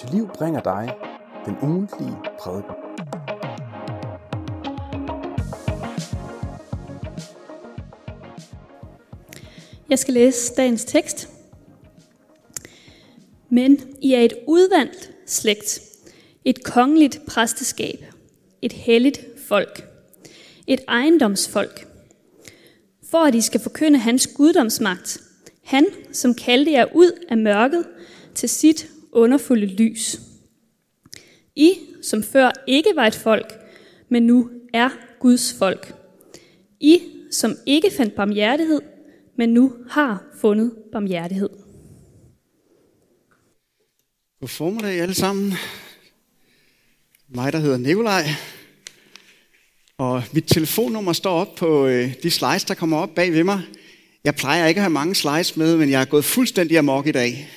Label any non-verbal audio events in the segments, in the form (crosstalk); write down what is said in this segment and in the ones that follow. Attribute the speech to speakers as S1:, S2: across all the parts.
S1: til liv bringer dig den ugentlige prædiken.
S2: Jeg skal læse dagens tekst. Men I er et udvalgt slægt, et kongeligt præsteskab, et helligt folk, et ejendomsfolk, for at I skal forkynde hans guddomsmagt, han, som kaldte jer ud af mørket til sit underfulde lys. I, som før ikke var et folk, men nu er Guds folk. I, som ikke fandt barmhjertighed, men nu har fundet barmhjertighed.
S3: God formiddag alle sammen. Mig, der hedder Nikolaj. Og mit telefonnummer står op på øh, de slides, der kommer op bag ved mig. Jeg plejer ikke at have mange slides med, men jeg er gået fuldstændig amok i dag.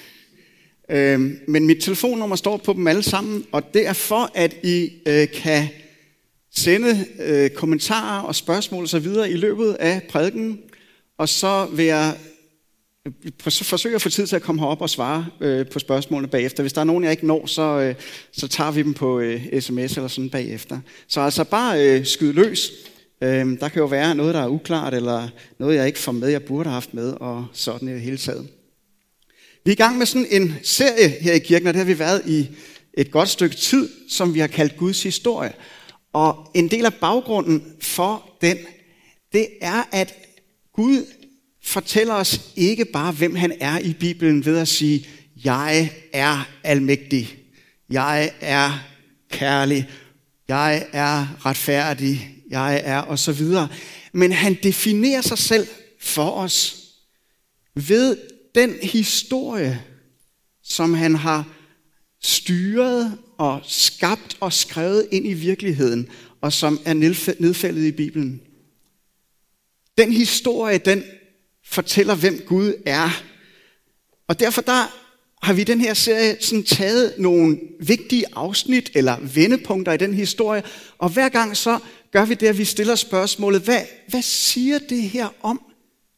S3: Øh, men mit telefonnummer står på dem alle sammen, og det er for, at I øh, kan sende øh, kommentarer og spørgsmål osv. i løbet af prædiken. Og så vil jeg øh, forsøge at få tid til at komme herop og svare øh, på spørgsmålene bagefter. Hvis der er nogen, jeg ikke når, så, øh, så tager vi dem på øh, sms eller sådan bagefter. Så altså bare øh, skyd løs. Øh, der kan jo være noget, der er uklart, eller noget, jeg ikke får med, jeg burde have haft med, og sådan i det hele taget. Vi er i gang med sådan en serie her i kirken, og det har vi været i et godt stykke tid, som vi har kaldt Guds historie. Og en del af baggrunden for den, det er, at Gud fortæller os ikke bare, hvem han er i Bibelen ved at sige, jeg er almægtig, jeg er kærlig, jeg er retfærdig, jeg er og så videre. Men han definerer sig selv for os ved den historie, som han har styret og skabt og skrevet ind i virkeligheden, og som er nedfældet i Bibelen. Den historie, den fortæller, hvem Gud er. Og derfor der har vi i den her serie sådan taget nogle vigtige afsnit eller vendepunkter i den historie, og hver gang så gør vi det, at vi stiller spørgsmålet, hvad, hvad siger det her om,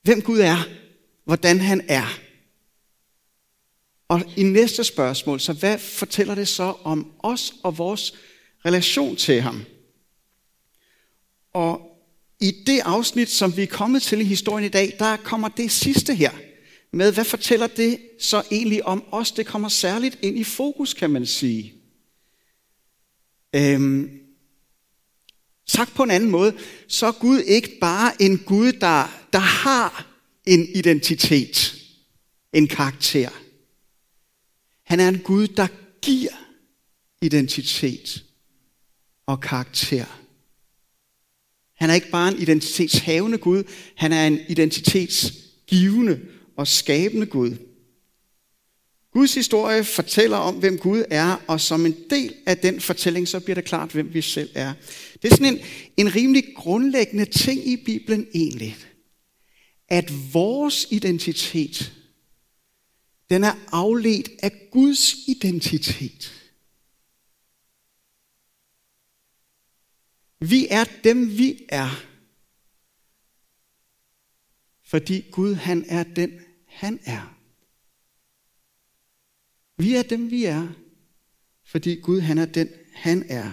S3: hvem Gud er, hvordan han er? Og i næste spørgsmål, så hvad fortæller det så om os og vores relation til ham? Og i det afsnit, som vi er kommet til i historien i dag, der kommer det sidste her med, hvad fortæller det så egentlig om os? Det kommer særligt ind i fokus, kan man sige. Øhm, sagt på en anden måde, så er Gud ikke bare en Gud, der, der har en identitet, en karakter. Han er en Gud, der giver identitet og karakter. Han er ikke bare en identitetshavende Gud, han er en identitetsgivende og skabende Gud. Guds historie fortæller om, hvem Gud er, og som en del af den fortælling, så bliver det klart, hvem vi selv er. Det er sådan en, en rimelig grundlæggende ting i Bibelen egentlig, at vores identitet, den er afledt af Guds identitet. Vi er dem, vi er. Fordi Gud, han er den, han er. Vi er dem, vi er. Fordi Gud, han er den, han er.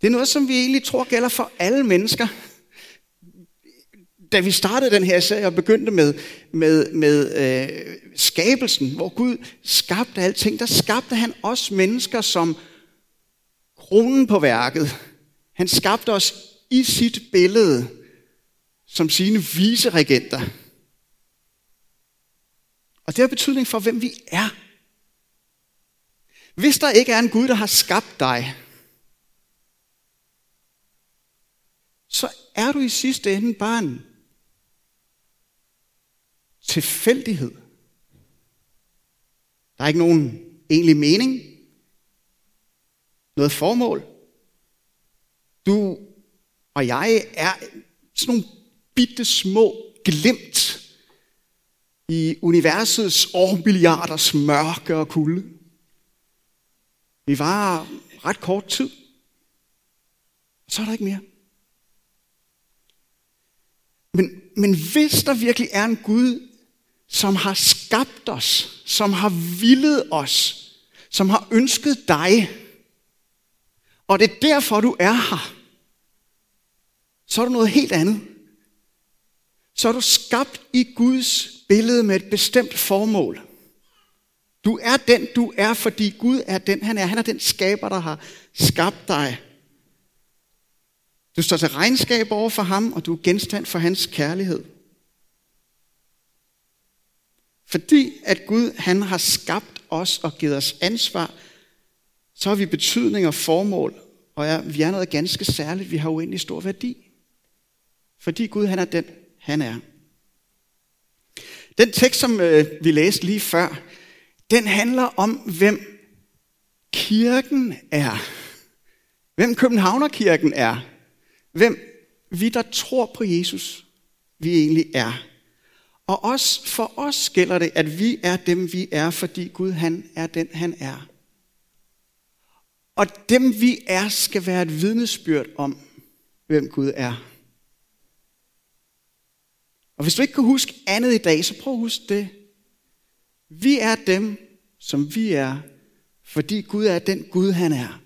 S3: Det er noget, som vi egentlig tror gælder for alle mennesker. Da vi startede den her serie og begyndte med, med, med øh, skabelsen, hvor Gud skabte alting, der skabte han os mennesker som kronen på værket han skabte os i sit billede som sine viseregenter. Og det har betydning for, hvem vi er. Hvis der ikke er en Gud, der har skabt dig, så er du i sidste ende bare en tilfældighed. Der er ikke nogen egentlig mening, noget formål. Du og jeg er sådan nogle bitte små glimt i universets årmilliarders mørke og kulde. Vi var ret kort tid. Så er der ikke mere. Men, men hvis der virkelig er en Gud, som har skabt os, som har villet os, som har ønsket dig, og det er derfor, du er her, så er du noget helt andet. Så er du skabt i Guds billede med et bestemt formål. Du er den, du er, fordi Gud er den, han er. Han er den skaber, der har skabt dig. Du står til regnskab over for ham, og du er genstand for hans kærlighed. Fordi at Gud han har skabt os og givet os ansvar, så har vi betydning og formål, og er, vi er noget ganske særligt. Vi har uendelig stor værdi. Fordi Gud han er den, han er. Den tekst, som øh, vi læste lige før, den handler om, hvem kirken er. Hvem Københavnerkirken er. Hvem vi, der tror på Jesus, vi egentlig er. Og også for os gælder det, at vi er dem, vi er, fordi Gud han er den, han er. Og dem, vi er, skal være et vidnesbyrd om, hvem Gud er. Og hvis du ikke kan huske andet i dag, så prøv at huske det. Vi er dem, som vi er, fordi Gud er den Gud, han er.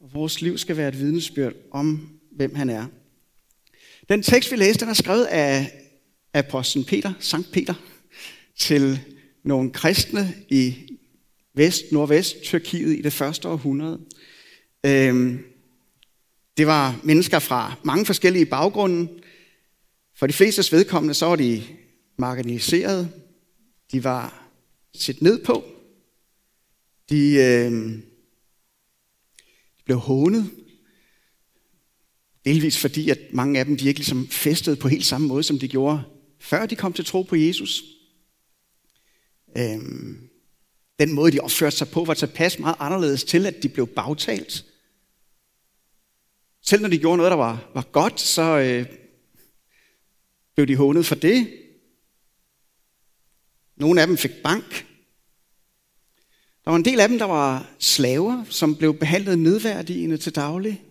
S3: Og vores liv skal være et vidnesbyrd om, hvem han er. Den tekst, vi læste, den er skrevet af apostlen Peter, Sankt Peter, til nogle kristne i vest, nordvest Tyrkiet i det første århundrede. Øhm, det var mennesker fra mange forskellige baggrunde. For de flestes vedkommende, så var de marginaliseret. De var set ned på. De, øh, de blev hånet. Delvis fordi, at mange af dem de ikke ligesom festede på helt samme måde, som de gjorde, før de kom til tro på Jesus. Øhm, den måde, de opførte sig på, var tilpas meget anderledes til, at de blev bagtalt. Selv når de gjorde noget, der var, var godt, så øh, blev de hånet for det. Nogle af dem fik bank. Der var en del af dem, der var slaver, som blev behandlet nedværdigende til daglig.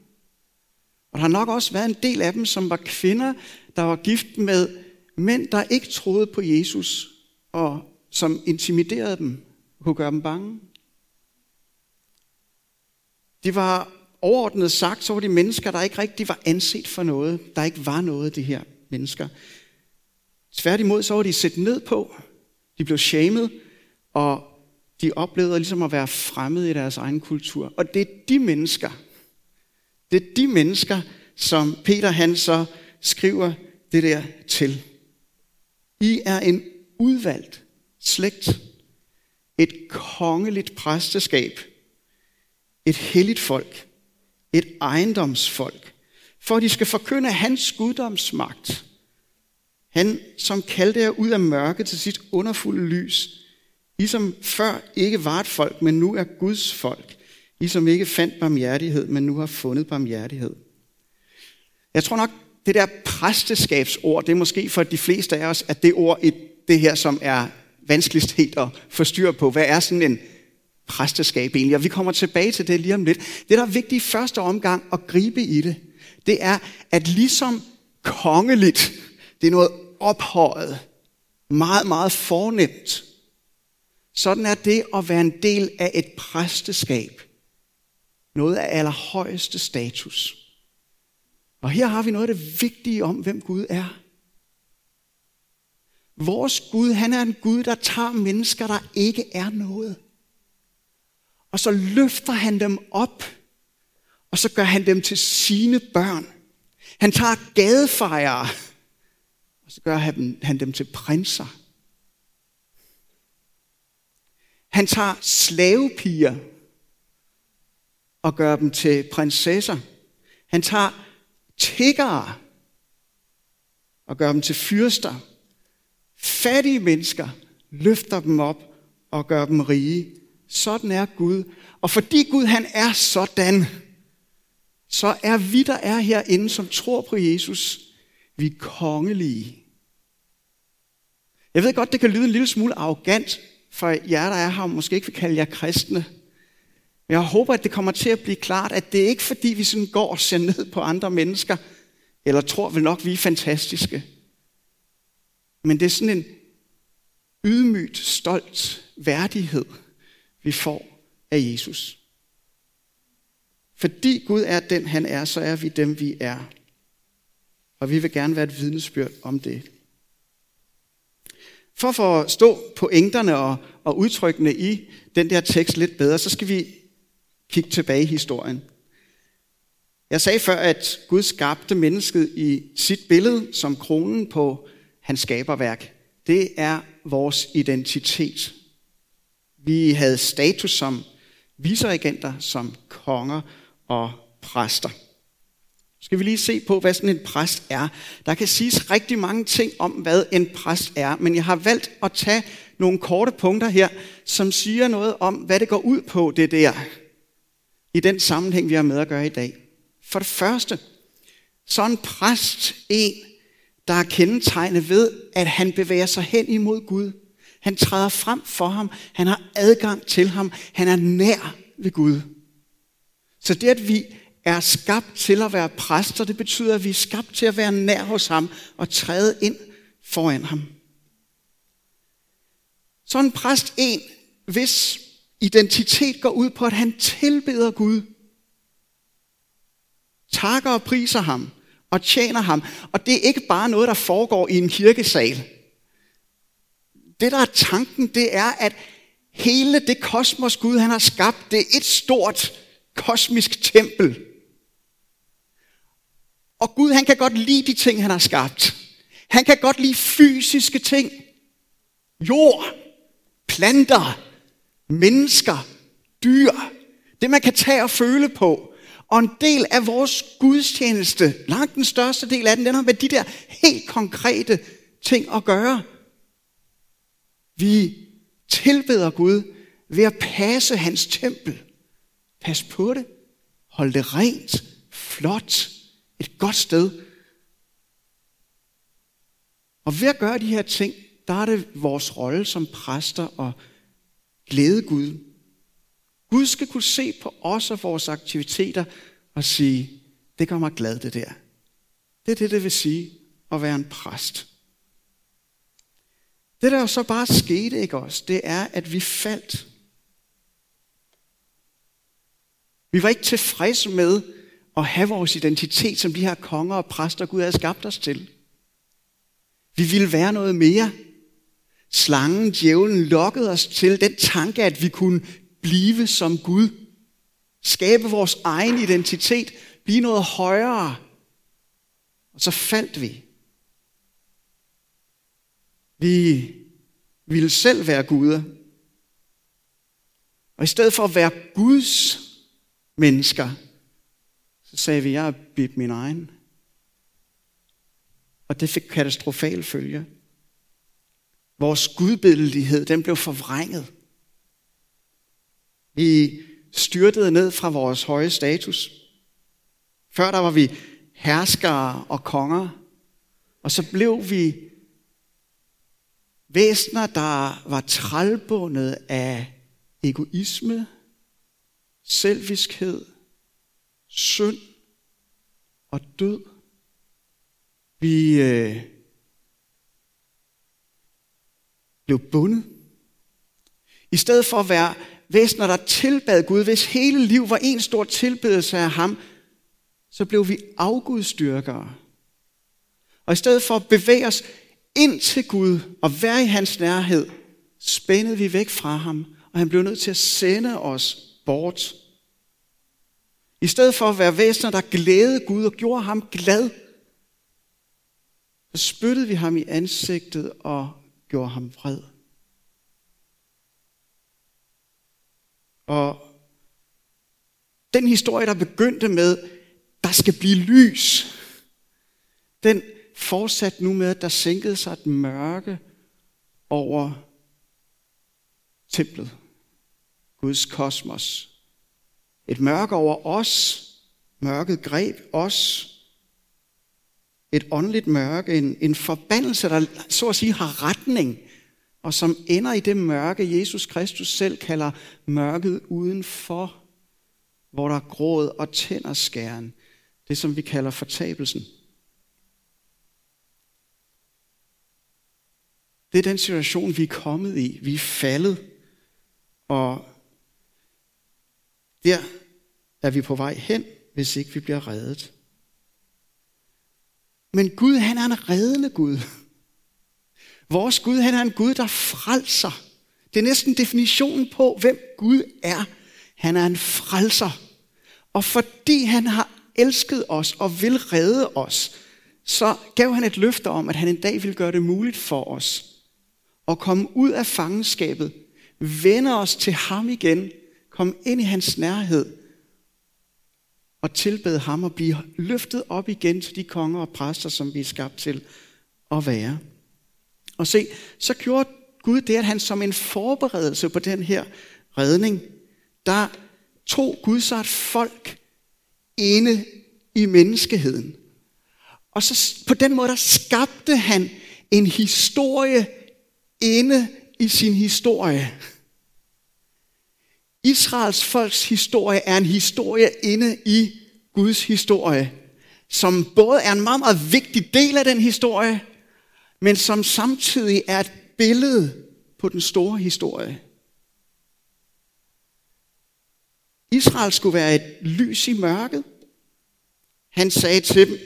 S3: Og der har nok også været en del af dem, som var kvinder, der var gift med mænd, der ikke troede på Jesus, og som intimiderede dem og kunne gøre dem bange. De var overordnet sagt, så var de mennesker, der ikke rigtig var anset for noget. Der ikke var noget, de her mennesker. Tværtimod så var de set ned på. De blev shamed, og de oplevede ligesom at være fremmede i deres egen kultur. Og det er de mennesker, det er de mennesker, som Peter han så skriver det der til. I er en udvalgt slægt, et kongeligt præsteskab, et helligt folk, et ejendomsfolk, for at de skal forkynde hans guddomsmagt. Han, som kaldte jer ud af mørket til sit underfulde lys, i som før ikke var et folk, men nu er Guds folk. I som ikke fandt barmhjertighed, men nu har fundet barmhjertighed. Jeg tror nok, det der præsteskabsord, det er måske for de fleste af os, at det ord, det her, som er vanskeligst helt at forstyrre på. Hvad er sådan en præsteskab egentlig? Og vi kommer tilbage til det lige om lidt. Det, der er vigtigt i første omgang at gribe i det, det er, at ligesom kongeligt, det er noget ophøjet, meget, meget fornemt, sådan er det at være en del af et præsteskab. Noget af allerhøjeste status. Og her har vi noget af det vigtige om, hvem Gud er. Vores Gud, han er en Gud, der tager mennesker, der ikke er noget. Og så løfter han dem op, og så gør han dem til sine børn. Han tager gadefejere, og så gør han, han dem til prinser. Han tager slavepiger og gør dem til prinsesser. Han tager tiggere og gør dem til fyrster. Fattige mennesker løfter dem op og gør dem rige. Sådan er Gud. Og fordi Gud han er sådan, så er vi, der er herinde, som tror på Jesus, vi er kongelige. Jeg ved godt, det kan lyde en lille smule arrogant, for jer, der er her, måske ikke vil kalde jer kristne. Men jeg håber, at det kommer til at blive klart, at det er ikke fordi, vi sådan går og ser ned på andre mennesker, eller tror vel nok, vi er fantastiske. Men det er sådan en ydmygt, stolt værdighed, vi får af Jesus. Fordi Gud er den, han er, så er vi dem, vi er. Og vi vil gerne være et vidnesbyrd om det. For at forstå pointerne og, og udtrykkene i den der tekst lidt bedre, så skal vi kigge tilbage i historien. Jeg sagde før, at Gud skabte mennesket i sit billede som kronen på hans skaberværk. Det er vores identitet. Vi havde status som viseregenter, som konger og præster. Skal vi lige se på, hvad sådan en præst er. Der kan siges rigtig mange ting om, hvad en præst er, men jeg har valgt at tage nogle korte punkter her, som siger noget om, hvad det går ud på, det der, i den sammenhæng, vi har med at gøre i dag. For det første, så er en præst en, der er kendetegnet ved, at han bevæger sig hen imod Gud. Han træder frem for ham. Han har adgang til ham. Han er nær ved Gud. Så det, at vi er skabt til at være præster, det betyder, at vi er skabt til at være nær hos ham og træde ind foran ham. Så en præst en, hvis identitet går ud på, at han tilbeder Gud, takker og priser ham og tjener ham. Og det er ikke bare noget, der foregår i en kirkesal. Det, der er tanken, det er, at hele det kosmos, Gud han har skabt, det er et stort kosmisk tempel. Og Gud, han kan godt lide de ting, han har skabt. Han kan godt lide fysiske ting. Jord, planter, mennesker, dyr. Det, man kan tage og føle på. Og en del af vores gudstjeneste, langt den største del af den, den har med de der helt konkrete ting at gøre. Vi tilbeder Gud ved at passe hans tempel. Pas på det. Hold det rent, flot, et godt sted. Og ved at gøre de her ting, der er det vores rolle som præster og glæde Gud. Gud skal kunne se på os og vores aktiviteter og sige, det gør mig glad det der. Det er det, det vil sige at være en præst. Det der jo så bare skete, ikke også, det er, at vi faldt. Vi var ikke tilfredse med at have vores identitet som de her konger og præster, Gud havde skabt os til. Vi ville være noget mere. Slangen, djævlen, lokkede os til den tanke, at vi kunne blive som Gud. Skabe vores egen identitet. Blive noget højere. Og så faldt vi. Vi ville selv være guder. Og i stedet for at være Guds mennesker, så sagde vi, jeg er min egen. Og det fik katastrofale følger. Vores gudbildelighed, den blev forvrænget. Vi styrtede ned fra vores høje status. Før der var vi herskere og konger, og så blev vi væsener, der var trælbundet af egoisme, selviskhed, synd og død. Vi øh, blev bundet. I stedet for at være væsener, der tilbad Gud, hvis hele liv var en stor tilbedelse af ham, så blev vi afgudstyrkere. Og i stedet for at bevæge os ind til Gud og være i hans nærhed, spændede vi væk fra ham, og han blev nødt til at sende os bort. I stedet for at være væsener, der glædede Gud og gjorde ham glad, så spyttede vi ham i ansigtet og gjorde ham vred. Og den historie, der begyndte med, der skal blive lys, den fortsatte nu med, at der sænkede sig et mørke over templet, Guds kosmos. Et mørke over os, mørket greb os, et åndeligt mørke, en, en forbandelse, der så at sige har retning, og som ender i det mørke, Jesus Kristus selv kalder mørket udenfor, hvor der er gråd og tænderskæren. Det, som vi kalder fortabelsen. Det er den situation, vi er kommet i. Vi er faldet, og der er vi på vej hen, hvis ikke vi bliver reddet. Men Gud, han er en reddende Gud. Vores Gud, han er en Gud, der frelser. Det er næsten definitionen på, hvem Gud er. Han er en frelser. Og fordi han har elsket os og vil redde os, så gav han et løfte om, at han en dag vil gøre det muligt for os at komme ud af fangenskabet, vende os til ham igen, komme ind i hans nærhed og tilbede ham og blive løftet op igen til de konger og præster, som vi er skabt til at være. Og se, så gjorde Gud det, at han som en forberedelse på den her redning, der tog Gud sig et folk inde i menneskeheden. Og så på den måde, der skabte han en historie inde i sin historie. Israels folks historie er en historie inde i Guds historie, som både er en meget, meget vigtig del af den historie, men som samtidig er et billede på den store historie. Israel skulle være et lys i mørket. Han sagde til dem,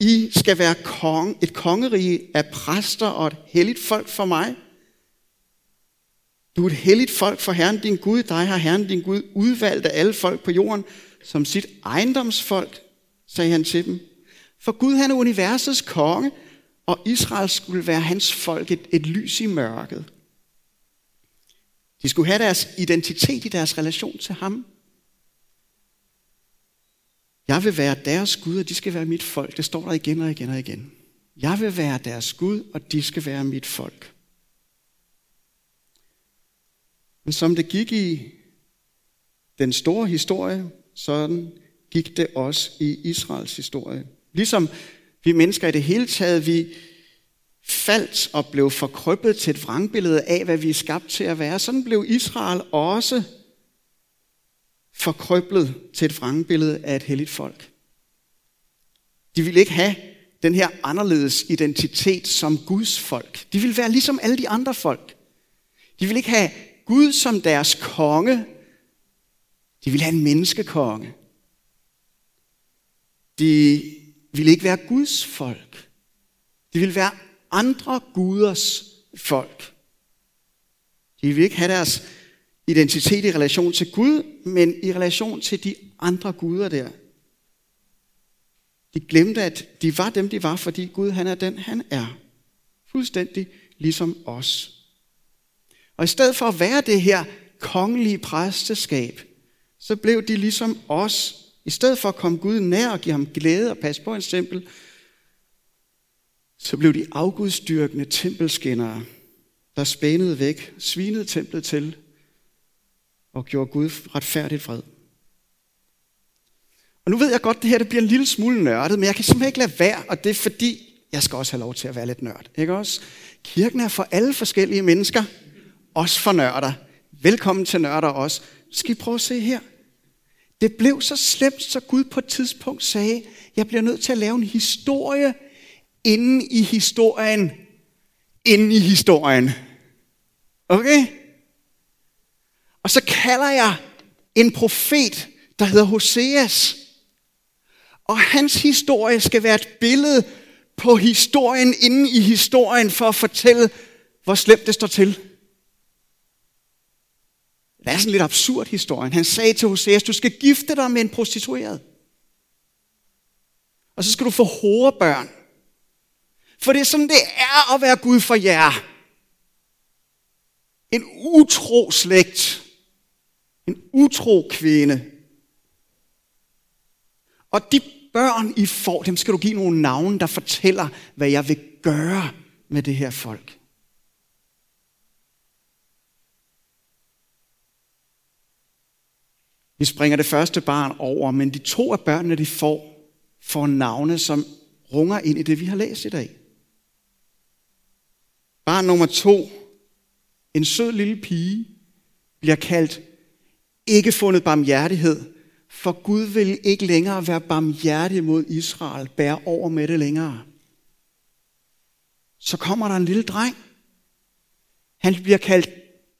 S3: I skal være kong, et kongerige af præster og et helligt folk for mig. Du er et helligt folk for Herren din Gud. Dig har Herren din Gud udvalgt af alle folk på jorden som sit ejendomsfolk, sagde han til dem. For Gud han er universets konge, og Israel skulle være hans folk, et, et lys i mørket. De skulle have deres identitet i deres relation til ham. Jeg vil være deres Gud, og de skal være mit folk. Det står der igen og igen og igen. Jeg vil være deres Gud, og de skal være mit folk. Men som det gik i den store historie, sådan gik det også i Israels historie. Ligesom vi mennesker i det hele taget, vi faldt og blev forkrøbbet til et vrangbillede af, hvad vi er skabt til at være. Sådan blev Israel også forkrøblet til et vrangbillede af et helligt folk. De ville ikke have den her anderledes identitet som Guds folk. De ville være ligesom alle de andre folk. De ville ikke have Gud som deres konge. De ville have en menneskekonge. De ville ikke være Guds folk. De ville være andre guders folk. De ville ikke have deres identitet i relation til Gud, men i relation til de andre guder der. De glemte, at de var dem, de var, fordi Gud han er den, han er. Fuldstændig ligesom os. Og i stedet for at være det her kongelige præsteskab, så blev de ligesom os. I stedet for at komme Gud nær og give ham glæde og passe på en tempel, så blev de afgudstyrkende tempelskinnere, der spændede væk, svinede templet til og gjorde Gud retfærdigt fred. Og nu ved jeg godt, at det her det bliver en lille smule nørdet, men jeg kan simpelthen ikke lade være, og det er fordi, jeg skal også have lov til at være lidt nørd. Ikke også? Kirken er for alle forskellige mennesker, også for nørder. Velkommen til nørder også. Skal I prøve at se her? Det blev så slemt, så Gud på et tidspunkt sagde, jeg bliver nødt til at lave en historie inden i historien, inden i historien. Okay? Og så kalder jeg en profet, der hedder Hoseas. Og hans historie skal være et billede på historien inden i historien, for at fortælle, hvor slemt det står til. Det er sådan lidt absurd historien. Han sagde til Hoseas, du skal gifte dig med en prostitueret. Og så skal du få horebørn. For det er sådan, det er at være Gud for jer. En utro slægt. En utro kvinde. Og de børn, I får, dem skal du give nogle navne, der fortæller, hvad jeg vil gøre med det her folk. Vi springer det første barn over, men de to af børnene, de får, får navne, som runger ind i det, vi har læst i dag. Barn nummer to, en sød lille pige, bliver kaldt ikke fundet barmhjertighed, for Gud vil ikke længere være barmhjertig mod Israel, bære over med det længere. Så kommer der en lille dreng. Han bliver kaldt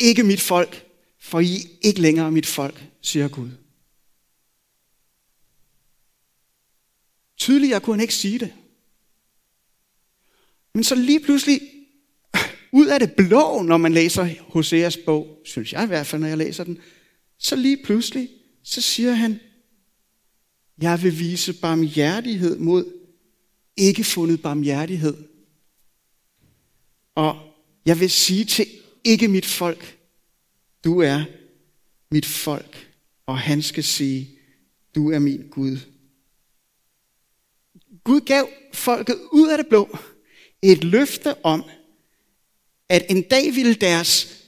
S3: ikke mit folk, for I er ikke længere mit folk, siger Gud. Tydeligere kunne han ikke sige det. Men så lige pludselig, ud af det blå, når man læser Hoseas bog, synes jeg i hvert fald, når jeg læser den, så lige pludselig, så siger han, jeg vil vise barmhjertighed mod ikke fundet barmhjertighed. Og jeg vil sige til ikke mit folk, du er mit folk. Og han skal sige, du er min Gud. Gud gav folket ud af det blå et løfte om, at en dag ville deres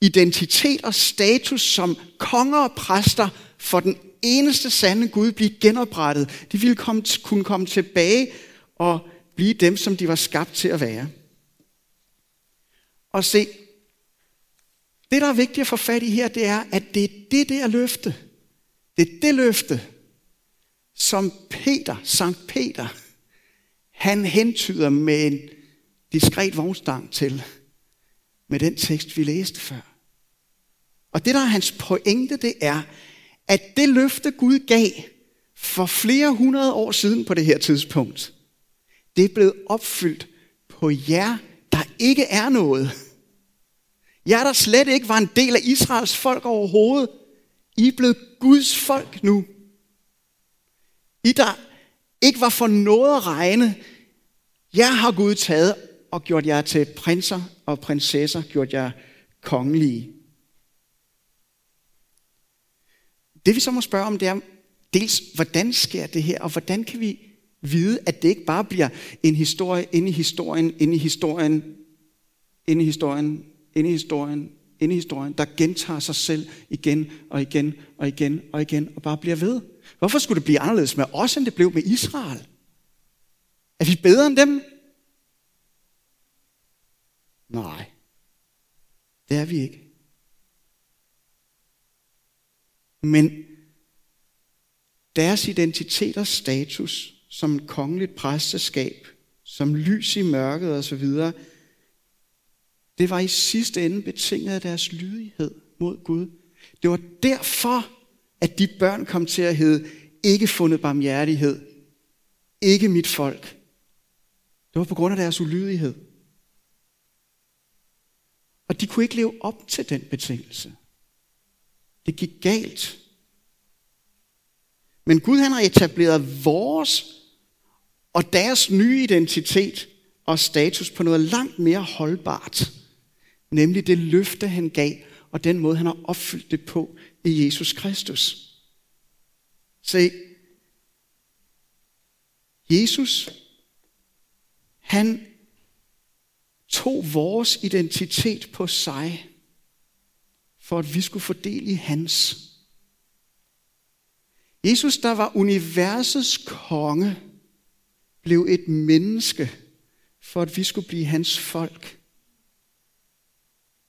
S3: identitet og status som konger og præster for den eneste sande Gud blive genoprettet. De ville komme, kunne komme tilbage og blive dem, som de var skabt til at være. Og se, det der er vigtigt at få fat i her, det er, at det er det der løfte. Det er det løfte, som Peter, Sankt Peter, han hentyder med en diskret vognstang til, med den tekst, vi læste før. Og det, der er hans pointe, det er, at det løfte Gud gav for flere hundrede år siden på det her tidspunkt, det er blevet opfyldt på jer, der ikke er noget. Jer, der slet ikke var en del af Israels folk overhovedet. I er blevet Guds folk nu. I, der ikke var for noget at regne, jeg har Gud taget og gjort jer til prinser og prinsesser, gjort jer kongelige. Det vi så må spørge om, det er dels, hvordan sker det her, og hvordan kan vi vide, at det ikke bare bliver en historie inde i historien, inde i historien, inde i historien, inde i historien, inde i historien, der gentager sig selv igen og igen og igen og igen og bare bliver ved. Hvorfor skulle det blive anderledes med os, end det blev med Israel? Er vi bedre end dem? Nej, det er vi ikke. Men deres identitet og status som kongeligt præsteskab, som lys i mørket osv., det var i sidste ende betinget af deres lydighed mod Gud. Det var derfor, at de børn kom til at hedde ikke fundet barmhjertighed, ikke mit folk. Det var på grund af deres ulydighed. Og de kunne ikke leve op til den betingelse. Det gik galt. Men Gud han har etableret vores og deres nye identitet og status på noget langt mere holdbart. Nemlig det løfte, han gav, og den måde, han har opfyldt det på i Jesus Kristus. Se, Jesus, han tog vores identitet på sig, for at vi skulle fordele i hans. Jesus, der var universets konge, blev et menneske, for at vi skulle blive hans folk.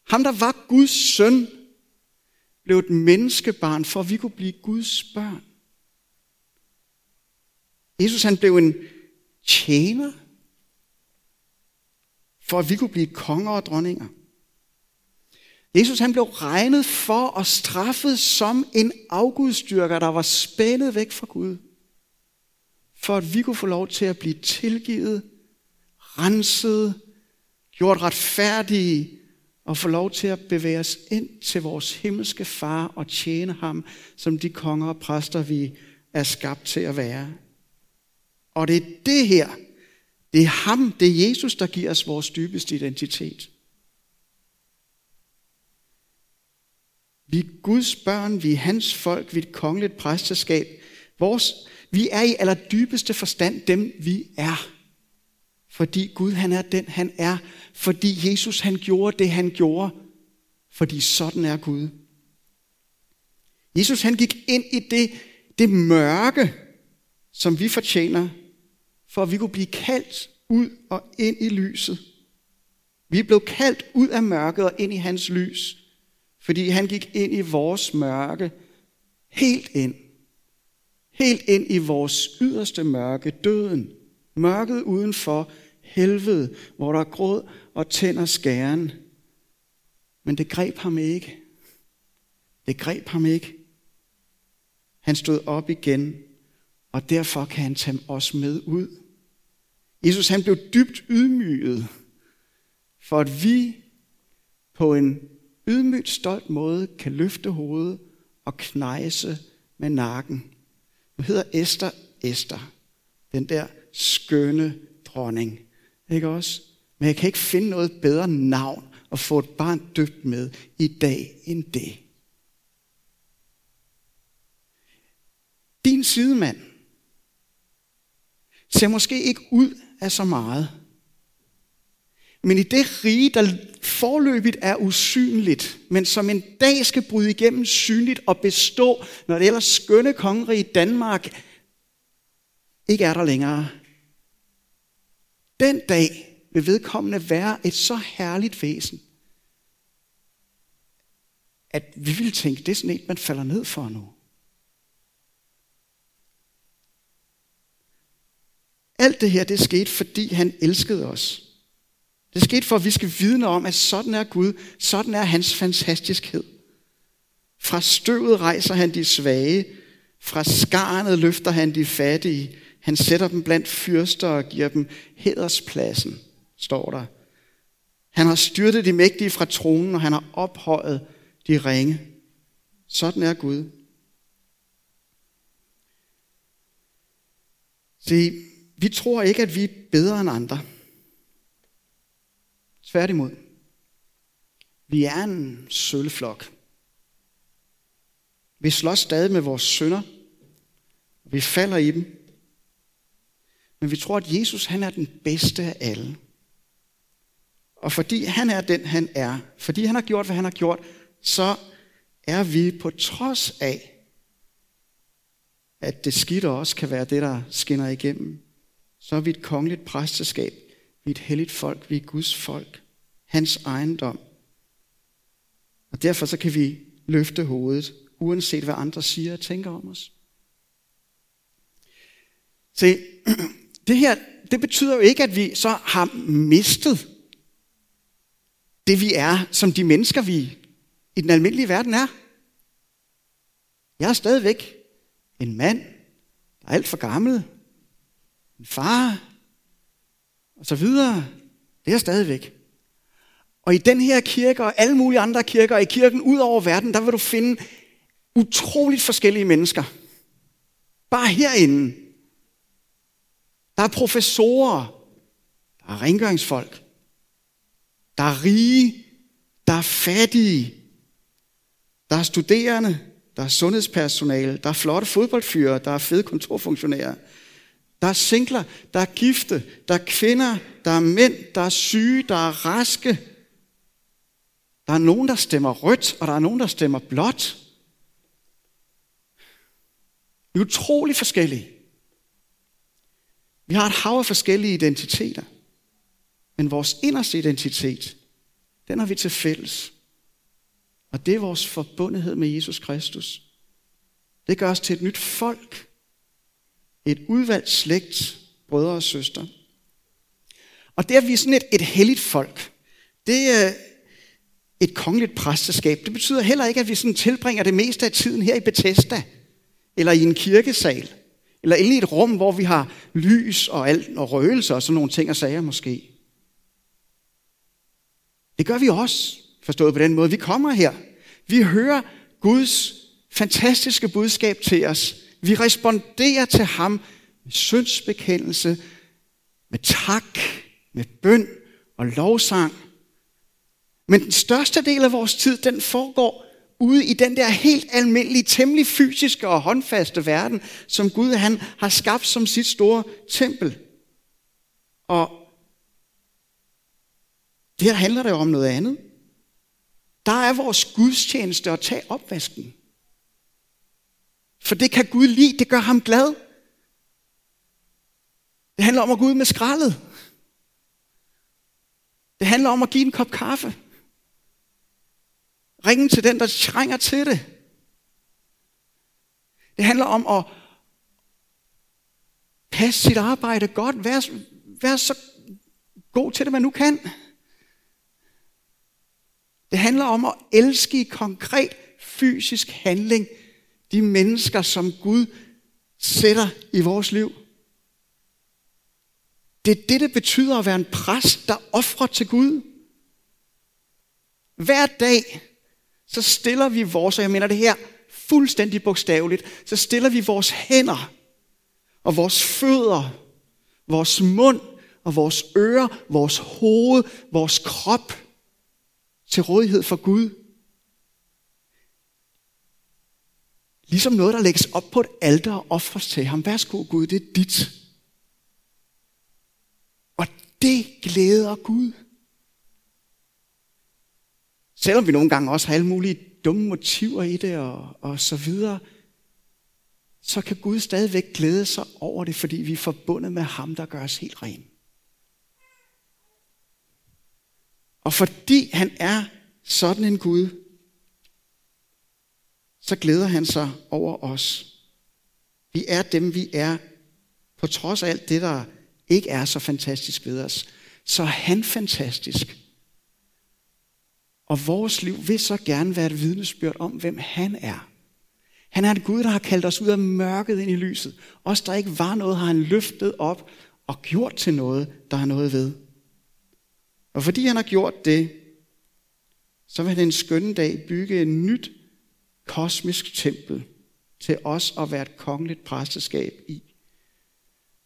S3: Ham, der var Guds søn, blev et menneskebarn, for at vi kunne blive Guds børn. Jesus han blev en tjener, for at vi kunne blive konger og dronninger. Jesus han blev regnet for og straffet som en afgudstyrker, der var spændet væk fra Gud. For at vi kunne få lov til at blive tilgivet, renset, gjort retfærdige og få lov til at bevæge os ind til vores himmelske far og tjene ham som de konger og præster, vi er skabt til at være. Og det er det her, det er ham, det er Jesus, der giver os vores dybeste identitet. Vi er Guds børn, vi er hans folk, vi er et kongeligt præsteskab. Vores, vi er i allerdybeste forstand dem, vi er. Fordi Gud han er den, han er. Fordi Jesus han gjorde det, han gjorde. Fordi sådan er Gud. Jesus han gik ind i det, det mørke, som vi fortjener, for at vi kunne blive kaldt ud og ind i lyset. Vi blev kaldt ud af mørket og ind i hans lys, fordi han gik ind i vores mørke, helt ind. Helt ind i vores yderste mørke, døden. Mørket udenfor, helvede, hvor der er gråd og tænder skæren. Men det greb ham ikke. Det greb ham ikke. Han stod op igen, og derfor kan han tage os med ud. Jesus han blev dybt ydmyget, for at vi på en ydmygt stolt måde kan løfte hovedet og knejse med nakken. Nu hedder Esther Esther, den der skønne dronning. Ikke også? Men jeg kan ikke finde noget bedre navn at få et barn døbt med i dag end det. Din sidemand ser måske ikke ud af så meget. Men i det rige, der forløbigt er usynligt, men som en dag skal bryde igennem synligt og bestå, når det ellers skønne kongerige Danmark ikke er der længere. Den dag vil vedkommende være et så herligt væsen, at vi vil tænke, det er sådan et, man falder ned for nu. Alt det her, det skete, fordi han elskede os. Det skete for, at vi skal vidne om, at sådan er Gud, sådan er hans fantastiskhed. Fra støvet rejser han de svage, fra skarnet løfter han de fattige, han sætter dem blandt fyrster og giver dem hederspladsen, står der. Han har styrtet de mægtige fra tronen, og han har ophøjet de ringe. Sådan er Gud. Se, vi tror ikke, at vi er bedre end andre. Tværtimod. Vi er en sølvflok. Vi slås stadig med vores sønder. Vi falder i dem. Men vi tror, at Jesus han er den bedste af alle. Og fordi han er den, han er, fordi han har gjort, hvad han har gjort, så er vi på trods af, at det skidt også kan være det, der skinner igennem, så er vi et kongeligt præsteskab. Vi er et helligt folk. Vi er Guds folk. Hans ejendom. Og derfor så kan vi løfte hovedet, uanset hvad andre siger og tænker om os. Se, (clears throat) det her, det betyder jo ikke, at vi så har mistet det, vi er, som de mennesker, vi i den almindelige verden er. Jeg er stadigvæk en mand, der er alt for gammel, en far, og så videre. Det er stadigvæk. Og i den her kirke og alle mulige andre kirker, og i kirken ud over verden, der vil du finde utroligt forskellige mennesker. Bare herinde. Der er professorer, der er rengøringsfolk, der er rige, der er fattige, der er studerende, der er sundhedspersonale, der er flotte fodboldfyre, der er fede kontorfunktionærer, der er singler, der er gifte, der er kvinder, der er mænd, der er syge, der er raske. Der er nogen, der stemmer rødt, og der er nogen, der stemmer blåt. Vi er utrolig forskellige. Vi har et hav af forskellige identiteter. Men vores inderste identitet, den har vi til fælles. Og det er vores forbundethed med Jesus Kristus. Det gør os til et nyt folk. Et udvalgt slægt, brødre og søstre. Og det er vi sådan et, et helligt folk. Det er et kongeligt præsteskab. Det betyder heller ikke, at vi sådan tilbringer det meste af tiden her i Bethesda, eller i en kirkesal, eller inde i et rum, hvor vi har lys og, alt, og røgelser og sådan nogle ting og sager måske. Det gør vi også, forstået på den måde. Vi kommer her. Vi hører Guds fantastiske budskab til os. Vi responderer til ham med syndsbekendelse, med tak, med bøn og lovsang. Men den største del af vores tid, den foregår ude i den der helt almindelige, temmelig fysiske og håndfaste verden, som Gud han har skabt som sit store tempel. Og det her handler det om noget andet. Der er vores gudstjeneste at tage opvasken. For det kan Gud lide, det gør ham glad. Det handler om at gå ud med skraldet. Det handler om at give en kop kaffe. Ringe til den, der trænger til det. Det handler om at passe sit arbejde godt. Vær, vær så god til det, man nu kan. Det handler om at elske i konkret fysisk handling, de mennesker, som Gud sætter i vores liv. Det er det, det betyder at være en præst, der offrer til Gud. Hver dag, så stiller vi vores, og jeg mener det her fuldstændig bogstaveligt, så stiller vi vores hænder og vores fødder, vores mund og vores ører, vores hoved, vores krop til rådighed for Gud. Ligesom noget, der lægges op på et alter og offres til ham. Værsgo Gud, det er dit. Og det glæder Gud. Selvom vi nogle gange også har alle mulige dumme motiver i det og, og så videre, så kan Gud stadigvæk glæde sig over det, fordi vi er forbundet med ham, der gør os helt ren. Og fordi han er sådan en Gud, så glæder han sig over os. Vi er dem, vi er, på trods af alt det, der ikke er så fantastisk ved os. Så er han fantastisk. Og vores liv vil så gerne være et vidnesbyrd om, hvem han er. Han er en Gud, der har kaldt os ud af mørket ind i lyset. Os, der ikke var noget, har han løftet op og gjort til noget, der er noget ved. Og fordi han har gjort det, så vil han en skønne dag bygge et nyt kosmisk tempel til os at være et kongeligt præsteskab i.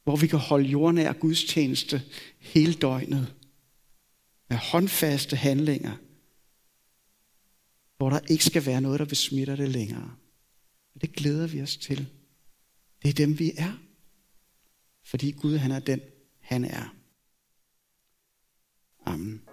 S3: Hvor vi kan holde jordnær gudstjeneste hele døgnet. Med håndfaste handlinger. Hvor der ikke skal være noget, der besmitter det længere. Og det glæder vi os til. Det er dem, vi er. Fordi Gud, han er den, han er. Amen.